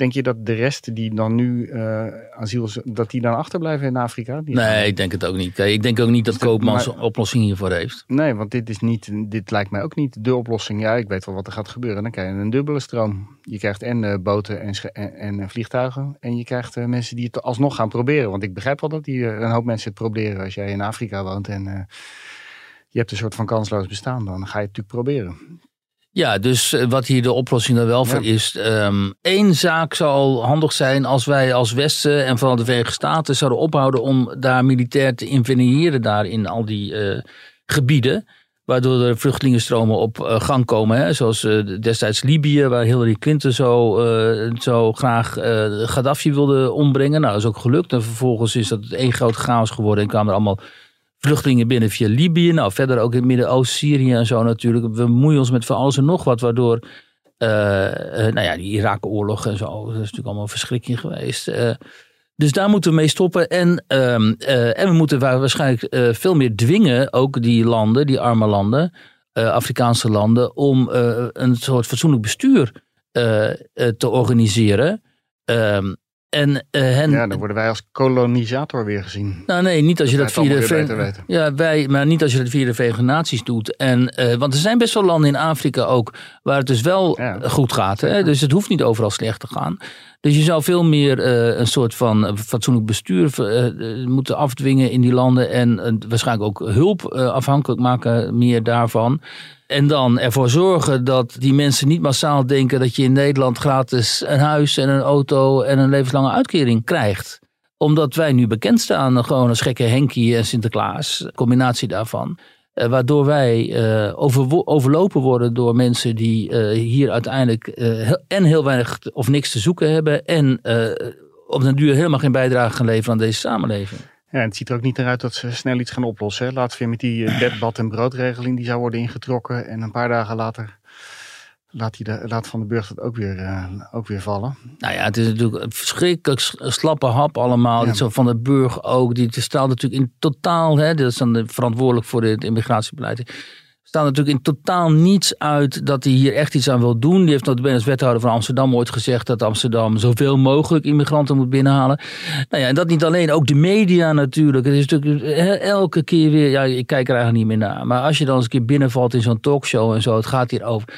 Denk je dat de rest die dan nu uh, asiel, dat die dan achterblijven in Afrika? Die nee, ik denk het ook niet. Ik denk ook niet dat Koopmans een oplossing hiervoor heeft. Nee, want dit, is niet, dit lijkt mij ook niet de oplossing. Ja, ik weet wel wat er gaat gebeuren. Dan krijg je een dubbele stroom. Je krijgt en uh, boten en, en, en, vliegtuigen. En je krijgt uh, mensen die het alsnog gaan proberen. Want ik begrijp wel dat die, een hoop mensen het proberen als jij in Afrika woont. En je hebt een soort van kansloos bestaan. Dan ga je het natuurlijk proberen. Ja, dus eh, wat hier de oplossing dan wel voor is. Um, één zaak zal handig zijn als wij als Westen en vooral de Verenigde Staten zouden ophouden om daar militair te interveneren daar in al die uh, gebieden. Waardoor er vluchtelingenstromen op uh, gang komen. Hè? Zoals destijds Libië, waar Hillary Clinton zo, zo graag Gaddafi wilde ombrengen. Nou, dat is ook gelukt. En vervolgens is dat één groot chaos geworden en kwamen er allemaal vluchtelingen binnen via Libië. Nou, verder ook in het Midden-Oosten, Syrië en zo natuurlijk. We bemoeien ons met van alles en nog wat, waardoor... Uh, nou ja, die Irak-oorlog en zo, dat is natuurlijk allemaal verschrikking geweest. Uh, dus daar moeten we mee stoppen. En, ehm, en we moeten waarschijnlijk veel meer dwingen, ook die landen, die arme landen, Afrikaanse landen, om een soort fatsoenlijk bestuur te organiseren. En, uh, hen, ja, dan worden wij als kolonisator weer gezien. Nou nee, niet als je dat via de, ja, wij, maar niet als je dat via de Verenigde Naties doet. En, uh, want er zijn best wel landen in Afrika ook waar het dus wel goed gaat. Hè? Dus het hoeft niet overal slecht te gaan. Dus je zou veel meer uh, een soort van fatsoenlijk bestuur moeten afdwingen in die landen. En waarschijnlijk ook hulp afhankelijk maken meer daarvan. En dan ervoor zorgen dat die mensen niet massaal denken dat je in Nederland gratis een huis en een auto en een levenslange uitkering krijgt. Omdat wij nu bekend staan, gewoon als gekke Henkie en Sinterklaas, combinatie daarvan. Eh, waardoor wij uh, over, overlopen worden door mensen die uh, hier uiteindelijk en heel weinig of niks te zoeken hebben. En op den duur helemaal geen bijdrage gaan leveren aan deze samenleving. Ja, en het ziet er ook niet naar uit dat ze snel iets gaan oplossen. Laatst weer met die bed, bad en broodregeling die zou worden ingetrokken. En een paar dagen later laat, de, laat Van de Burg dat ook weer, uh, ook weer vallen. Nou ja, het is natuurlijk een verschrikkelijk slappe hap allemaal. Ja. Zo van de Burg ook. Die staat natuurlijk in totaal, hè, dat is dan verantwoordelijk voor het immigratiebeleid staat natuurlijk in totaal niets uit dat hij hier echt iets aan wil doen. Die heeft notabene als wethouder van Amsterdam ooit gezegd dat Amsterdam zoveel mogelijk immigranten moet binnenhalen. Nou ja, en dat niet alleen, ook de media natuurlijk. Het is natuurlijk elke keer weer, ja, ik kijk er eigenlijk niet meer naar. Maar als je dan eens een keer binnenvalt in zo'n talkshow en zo, het gaat hier over.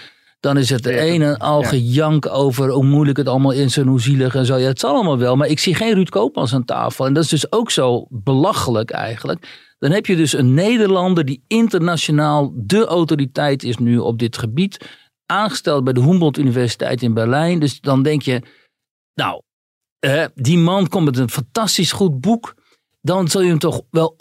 Dan is het de ene en al gejank over hoe moeilijk het allemaal is en hoe zielig en zo. Ja, het zal allemaal wel, maar ik zie geen Ruud Koopmans aan tafel. En dat is dus ook zo belachelijk eigenlijk dan heb je dus een Nederlander die internationaal de autoriteit is nu op dit gebied. Aangesteld bij de Humboldt Universiteit in Berlijn. Dus dan denk je, nou, eh, die man komt met een fantastisch goed boek. Dan zul je hem toch wel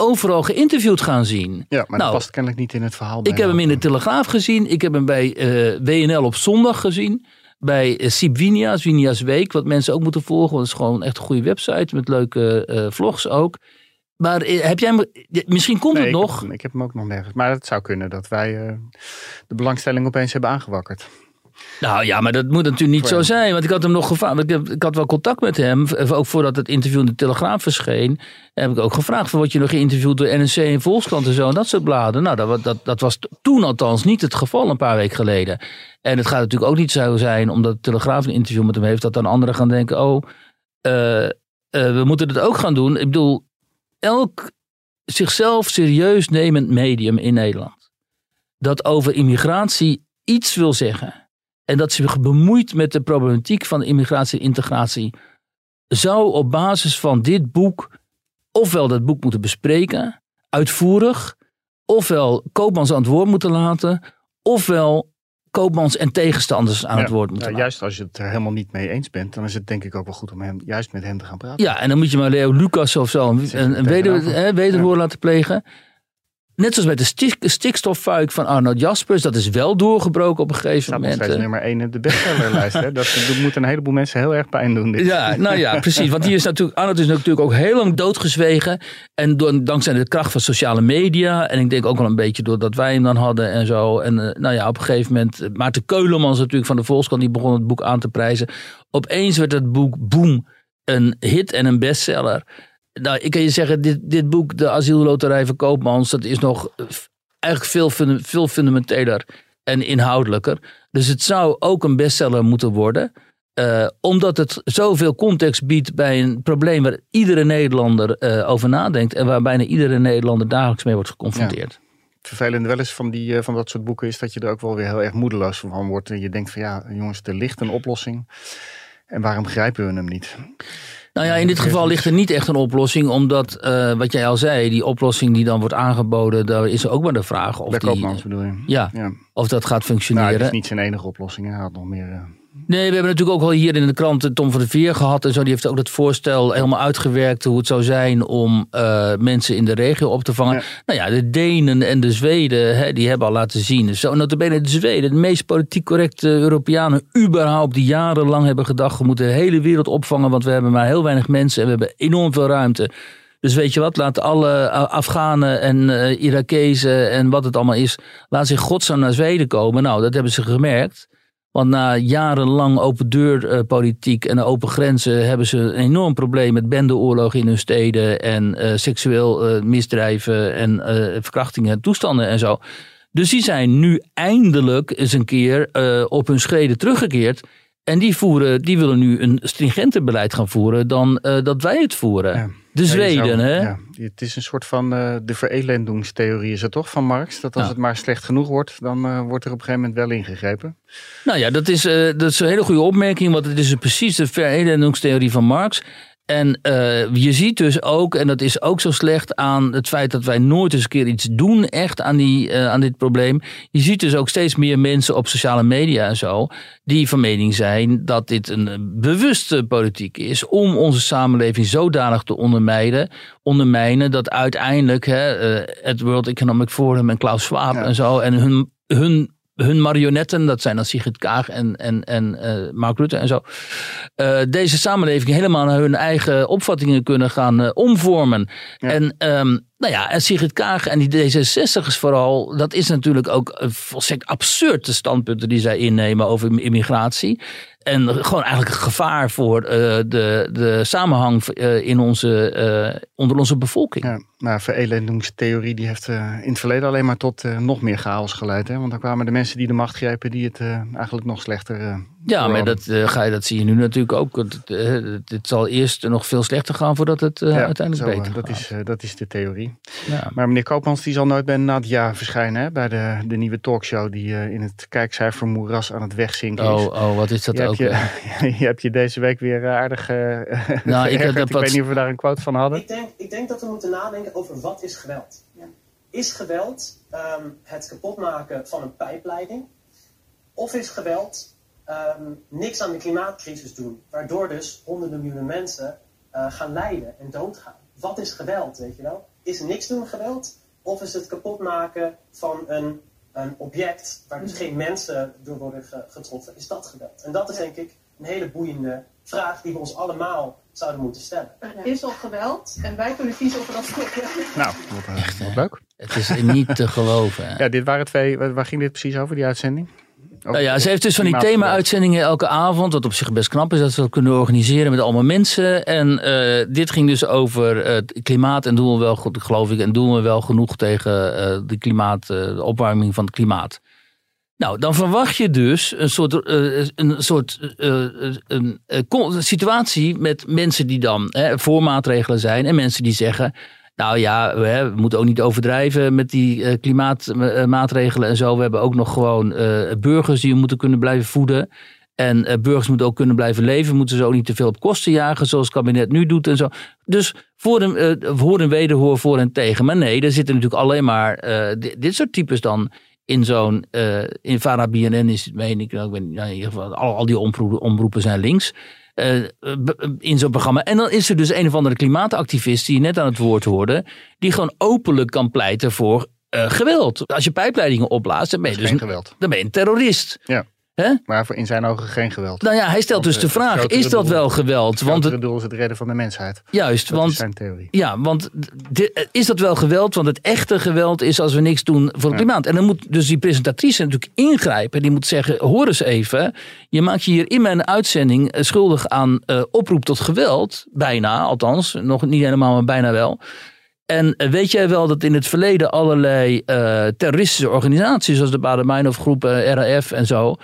overal geïnterviewd gaan zien. Ja, maar nou, dat past kennelijk niet in het verhaal. Ik heb hem in de Telegraaf gezien. Ik heb hem bij uh, WNL op zondag gezien. Bij uh, Sibwinia's, Week. Wat mensen ook moeten volgen. Want het is gewoon echt een goede website. Met leuke uh, vlogs ook. Maar eh, heb jij hem, misschien komt het nog. Ik, ik, heb hem ook nog nergens. Maar het zou kunnen dat wij de belangstelling opeens hebben aangewakkerd. Nou ja, maar dat moet natuurlijk niet zo zijn. Want ik had hem nog gevraagd. Ik, ik, had wel contact met hem. Ook voordat het interview in de Telegraaf verscheen. Heb ik ook gevraagd: word je nog geïnterviewd door NRC en Volkskrant en zo. En dat soort bladen. Nou, dat, dat, dat was toen althans niet het geval een paar weken geleden. En het gaat natuurlijk ook niet zo zijn, omdat de Telegraaf een interview met hem heeft, dat dan anderen gaan denken: oh, uh, uh, we moeten het ook gaan doen. Ik bedoel, elk zichzelf serieus nemend medium in Nederland dat over immigratie iets wil zeggen en dat zich bemoeit met de problematiek van immigratie en integratie, zou op basis van dit boek ofwel dat boek moeten bespreken, uitvoerig, ofwel Koopmans aan het woord moeten laten, ofwel koopmans en tegenstanders aan het woord moeten ja, Juist als je het er helemaal niet mee eens bent, dan is het denk ik ook wel goed om hem, juist met hem te gaan praten. Ja, en dan moet je maar Leo Lucas of zo een, een, een weder, wederhoor laten plegen. Net zoals met de stik, stikstoffuik van Arnold Jaspers. Dat is wel doorgebroken op een gegeven nog moment. steeds eh. nummer 1 in de bestsellerlijst. hè. Dat, dat moet een heleboel mensen heel erg pijn doen. Dit. Ja, nou ja, precies. Want die is natuurlijk, Arnold is natuurlijk ook heel lang doodgezwegen. En door, dankzij de kracht van sociale media. En ik denk ook wel een beetje doordat wij hem dan hadden en zo. En eh, nou ja, op een gegeven moment. eh, Maarten Keulemans natuurlijk van de Volkskrant. Die begon het boek aan te prijzen. Opeens werd het boek Boom een hit en een bestseller. Nou, ik kan je zeggen, dit, dit boek, De Asielloterij van Koopmans. Dat is nog eh, eigenlijk veel, veel fundamenteler en inhoudelijker. Dus het zou ook een bestseller moeten worden. Eh, omdat het zoveel context biedt bij een probleem waar iedere Nederlander eh, over nadenkt. En waar bijna iedere Nederlander dagelijks mee wordt geconfronteerd. Het vervelende wel eens van, die, van dat soort boeken is dat je er ook wel weer heel erg moedeloos van wordt. En je denkt van ja, jongens, er ligt een oplossing. En waarom grijpen we hem niet? Nou ja, in dit geval ligt er niet echt een oplossing. Omdat, eh, wat jij al zei, die oplossing die dan wordt aangeboden. Daar is ook maar de vraag of, Bij die, bedoel je? ja, Ja. of dat gaat Nou, functioneren. het is niet zijn enige oplossing. Hij had nog meer... Nee, we hebben natuurlijk ook al hier in de krant eh, Tom van der Veer gehad. En zo. Die heeft ook dat voorstel helemaal uitgewerkt. Hoe het zou zijn om eh, mensen in de regio op te vangen. Ja. Nou ja, de Denen en de Zweden, hè, die hebben al laten zien. Zo notabene de Zweden, de meest politiek correcte Europeanen überhaupt. Die jarenlang hebben gedacht, we moeten de hele wereld opvangen. Want we hebben maar heel weinig mensen en we hebben enorm veel ruimte. Dus weet je wat, laat alle eh, Afghanen en Irakezen en wat het allemaal is, laat zich godsnaam naar Zweden komen. Nou, dat hebben ze gemerkt. Want na jarenlang open deur eh, politiek en open grenzen hebben ze een enorm probleem met bendeoorlogen in hun steden en eh, seksueel eh, misdrijven en verkrachtingen en toestanden en zo. Dus die zijn nu eindelijk eens een keer op hun schreden teruggekeerd. En die, voeren, die willen nu een stringenter beleid gaan voeren dan dat wij het voeren. Ja. De Zweden, zou- hè? Ja, het is een soort van eh, de verelendungstheorie is het toch van Marx? Dat als het maar slecht genoeg wordt, dan eh, wordt er op een gegeven moment wel ingegrepen. Nou ja, dat is, eh, dat is een hele goede opmerking, want het is precies de verelendungstheorie van Marx. En eh, je ziet dus ook, en dat is ook zo slecht aan het feit dat wij nooit eens een keer iets doen, echt aan, die, eh, aan dit probleem. Je ziet dus ook steeds meer mensen op sociale media en zo, die van mening zijn dat dit een eh, bewuste politiek is om onze samenleving zodanig te ondermijnen, ondermijnen dat uiteindelijk hè, het World Economic Forum en Klaus Schwab Ja. en zo en hun, hun hun marionetten, dat zijn dan Sigrid Kaag en, en, en eh, Mark Rutte en zo, eh, deze samenleving helemaal naar hun eigen opvattingen kunnen gaan eh, omvormen. Ja. En, ehm, nou ja, en Sigrid Kaag en die D66'ers vooral, dat is natuurlijk ook een volstrekt absurd de standpunten die zij innemen over immigratie. En gewoon eigenlijk een gevaar voor eh, de, de samenhang eh, in onze, eh, onder onze bevolking. Ja, maar verelendungstheorie die heeft in het verleden alleen maar tot nog meer chaos geleid. Hè? Want dan kwamen de mensen die de macht grepen die het eigenlijk nog slechter Ja, maar dat, eh, ga je, dat zie je nu natuurlijk ook. Het, eh, het, het zal eerst nog veel slechter gaan voordat het eh, Ja, uiteindelijk zo, beter dat gaat. is, eh, dat is de theorie. Ja. Maar meneer Koopmans die zal nooit bij Nadia verschijnen. Hè? Bij de, de nieuwe talkshow die eh, in het kijkcijfermoeras aan het wegzinken is. Oh, oh, wat is dat je, ook? hebt je, je hebt je deze week weer aardig eh Nou, ik heb ik wat- weet niet of we daar een quote van hadden. Ik denk, ik denk dat we moeten nadenken over wat is geweld. Is geweld ehm, het kapotmaken van een pijpleiding? Of is geweld ehm, niks aan de klimaatcrisis doen, waardoor dus honderden miljoenen mensen eh, gaan lijden en doodgaan? Wat is geweld, weet je wel? Is niks doen geweld? Of is het kapotmaken van een, een object waar dus geen mensen door worden ge- getroffen? Is dat geweld? En dat is denk ik een hele boeiende vraag die we ons allemaal zouden moeten stellen. Er is al geweld en wij kunnen kiezen of we dat stoppen. Nou, wat, eh, wat leuk. Het is niet te geloven. Ja, dit waren twee. Waar ging dit precies over, die uitzending? Nou ja, ze heeft dus van die thema-uitzendingen elke avond. Wat op zich best knap is dat ze dat kunnen organiseren met allemaal mensen. En eh, dit ging dus over eh, het klimaat. En doen we wel goed, geloof ik. En doen we wel genoeg tegen eh, de, klimaat, de opwarming van het klimaat. Nou, dan verwacht je dus een soort, een soort een, situatie met mensen die dan hè, voor maatregelen zijn. En mensen die zeggen. Nou ja, we, moeten ook niet overdrijven met die eh, klimaatmaatregelen en zo. We hebben ook nog gewoon eh, burgers die we moeten kunnen blijven voeden. En eh, burgers moeten ook kunnen blijven leven. Moeten ze ook niet te veel op kosten jagen, zoals het kabinet nu doet en zo. Dus voor een, eh, voor wederhoor, voor en tegen. Maar nee, er zitten natuurlijk alleen maar eh, dit, dit soort types dan in zo'n... eh, in Vara BNN is het, meen ik, nou, ik niet, nou, in ieder geval, al, al die omroepen zijn links. Eh, in zo'n programma. En dan is er dus een of andere klimaatactivist die je net aan het woord hoorde, die gewoon openlijk kan pleiten voor eh, geweld. Als je pijpleidingen opblaast, dan ben je dus een, geweld. dan ben je een terrorist. Ja. Hè? Maar voor in zijn ogen geen geweld. Nou ja, hij stelt dus Want, de eh, vraag, is dat doel- wel geweld? Want Want het, doel is het redden van de mensheid. juist, Dat want is zijn theorie. Ja, want di- is dat wel geweld? Want het echte geweld is als we niks doen voor het Ja. klimaat. En dan moet dus die presentatrice natuurlijk ingrijpen. Die moet zeggen, hoor eens even. Je maakt je hier in mijn uitzending eh, schuldig aan eh, oproep tot geweld. Bijna, althans. Nog niet helemaal, maar bijna wel. En eh, weet jij wel dat in het verleden allerlei eh, terroristische organisaties... zoals de Bader-Meinhof groep, eh, RAF en zo...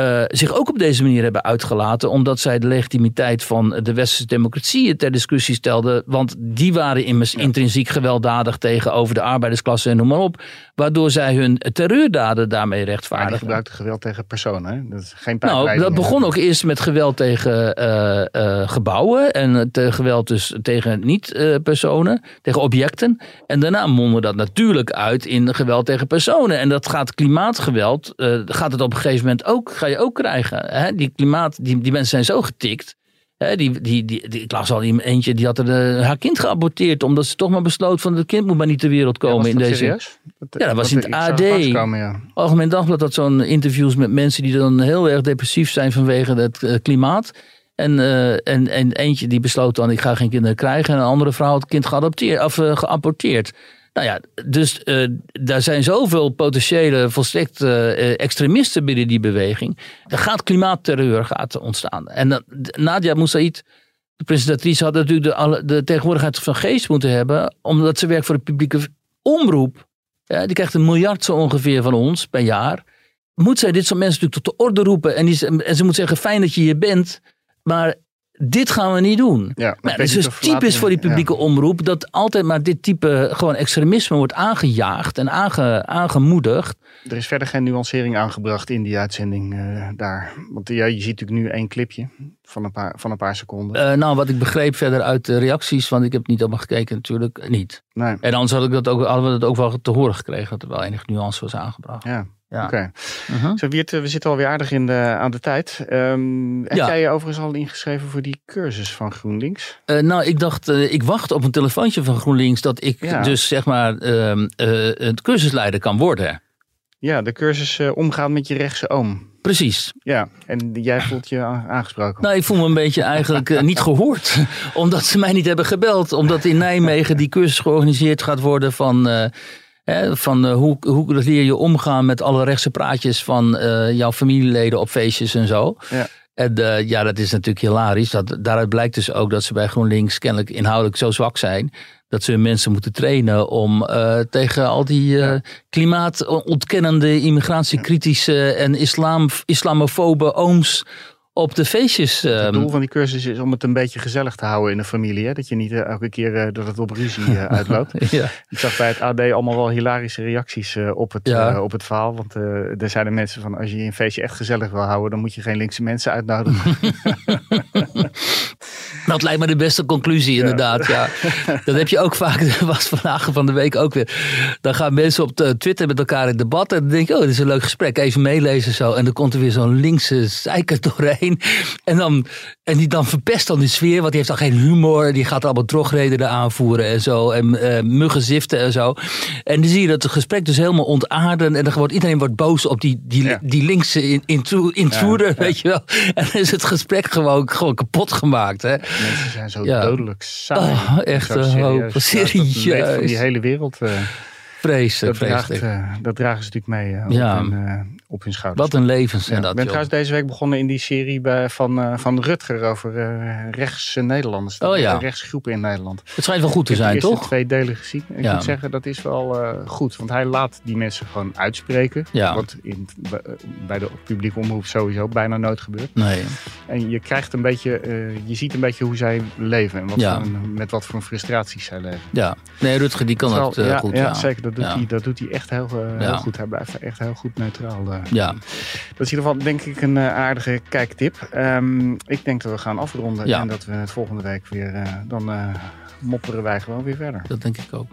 eh, zich ook op deze manier hebben uitgelaten. Omdat zij de legitimiteit van de westerse democratie ter discussie stelden. Want die waren immers intrinsiek gewelddadig tegenover de arbeidersklasse en noem maar op. Waardoor zij hun terreurdaden daarmee Maar rechtvaardigen. gebruikte geweld tegen personen. Dat is geen Nou, dat begon ook eerst met geweld tegen eh, eh, gebouwen en het geweld dus tegen niet-personen, tegen objecten. En daarna mondde dat natuurlijk uit in geweld tegen personen. En dat gaat klimaatgeweld, gaat het op een gegeven moment ook, je ook krijgen. Hè? Die klimaat, die, die mensen zijn zo getikt. Hè, die, die, die, die- ik las al eentje, die had er, eh, haar kind geaborteerd. Omdat ze toch maar besloot van het kind moet maar niet ter wereld Ja, komen was in dat deze. serieus? Ja, dat was in het AD. langskomen, ja. Algemeen Dagblad had zo'n interviews met mensen die dan heel erg depressief zijn vanwege het eh, klimaat. En, eh, en, en eentje die besloot dan, ik ga geen kinderen krijgen. En een andere vrouw had het kind geadopteerd, of, eh, geaborteerd. Nou ja, dus eh, daar zijn zoveel potentiële volstrekt eh, extremisten binnen die beweging. Er gaat klimaatterreur gaat ontstaan. En Nadia Moussaïd, de presentatrice, had natuurlijk de, de tegenwoordigheid van geest moeten hebben. Omdat ze werkt voor de publieke omroep. Ja, die krijgt een miljard zo ongeveer van ons per jaar. Moet zij dit soort mensen natuurlijk tot de orde roepen. En, en ze moet zeggen, fijn dat je hier bent. Maar dit gaan we niet doen. Ja, Maar het is dus typisch voor die publieke omroep. Dat altijd maar dit type gewoon extremisme wordt aangejaagd en aange, aangemoedigd. Er is verder geen nuancering aangebracht in die uitzending eh, daar. Want ja, je ziet natuurlijk nu één clipje van een paar, van een paar seconden. Eh, nou, wat ik begreep verder uit de reacties, want ik heb niet allemaal gekeken natuurlijk, niet. nee, En anders had ik dat ook, hadden we dat ook wel te horen gekregen, dat er wel enige nuance was aangebracht. ja. Ja. Oké. Mhm. Zo, Wiert, eh, we zitten alweer aardig in de, aan de tijd. Ehm, heb Ja. jij je overigens al ingeschreven voor die cursus van GroenLinks? Eh, nou, ik dacht, eh, ik wacht op een telefoontje van GroenLinks dat ik Ja. dus zeg maar ehm, eh, het cursusleider kan worden. Ja, de cursus omgaan met je rechtse oom. Precies. Ja, en jij voelt je aangesproken. Nou, ik voel me een beetje eigenlijk niet gehoord. Omdat ze mij niet hebben gebeld. Omdat in Nijmegen die cursus georganiseerd gaat worden van... hè, van eh, hoe, hoe leer je omgaan met alle rechtse praatjes van eh, jouw familieleden op feestjes en zo. Ja. En eh, ja, dat is natuurlijk hilarisch. Dat, daaruit blijkt dus ook dat ze bij GroenLinks kennelijk inhoudelijk zo zwak zijn. Dat ze hun mensen moeten trainen om tegen al die klimaatontkennende, immigratiekritische en islam, islamofobe ooms op de feestjes. Het ehm, doel van die cursus is om het een beetje gezellig te houden in de familie. Hè? Dat je niet eh, elke keer eh, dat het op ruzie eh, uitloopt. ja. Ik zag bij het AD allemaal wel hilarische reacties op, het, Ja. op het verhaal. Want er zeiden mensen van als je een feestje echt gezellig wil houden, dan moet je geen linkse mensen uitnodigen. Dat lijkt me de beste conclusie, inderdaad. Ja. Dat heb je ook vaak, dat was vandaag van de week ook weer. Dan gaan mensen op Twitter met elkaar in debat. En dan denk je, oh, dit is een leuk gesprek. Even meelezen zo. En dan komt er weer zo'n linkse zeiker doorheen. En, dan, en die dan verpest dan de sfeer, want die heeft dan geen humor. Die gaat allemaal drogredenen aanvoeren en zo. En eh muggen ziften en zo. En dan zie je dat het gesprek dus helemaal ontaarden. En dan wordt iedereen wordt boos op die, die, Ja. die linkse in- intru- intruder, Ja, ja. weet je wel. En dan is het gesprek gewoon, gewoon kapot gemaakt. Hè? mensen zijn zo dodelijk saai. Oh, echt Zo een hoop. serieus. Leed van die Serieus. hele wereld. eh, Vreselijk, dat, draagt, eh, dat dragen ze natuurlijk mee eh, Ja. hun, eh, op hun schouders. Wat een levens zijn Ja, dat, ik ben trouwens deze week begonnen in die serie bij, van, eh, van Rutger over eh rechtse Nederlanders. Oh ja. De rechtsgroepen in Nederland. Het schijnt wel goed te Ik heb zijn, de eerste toch? twee delen gezien. Ik Ja. moet zeggen, dat is wel eh, goed. Want hij laat die mensen gewoon uitspreken. Ja. Wat in, bij- de publieke omroep sowieso bijna nooit gebeurt. Nee. En je krijgt een beetje, eh, je ziet een beetje hoe zij leven. En wat Ja. voor een- met wat voor frustraties zij leven. Ja. Nee, Rutger die kan Terwijl- dat eh, goed. ja, Ja, zeker. Dat doet, hij, dat doet hij echt heel, eh, heel goed. Hij blijft echt heel goed neutraal. Eh. Ja. Dat is in ieder geval denk ik een eh, aardige kijktip. Ehm, ik denk dat we gaan afronden Ja. en dat we het volgende week weer, eh, dan mopperen wij gewoon weer verder. Dat denk ik ook.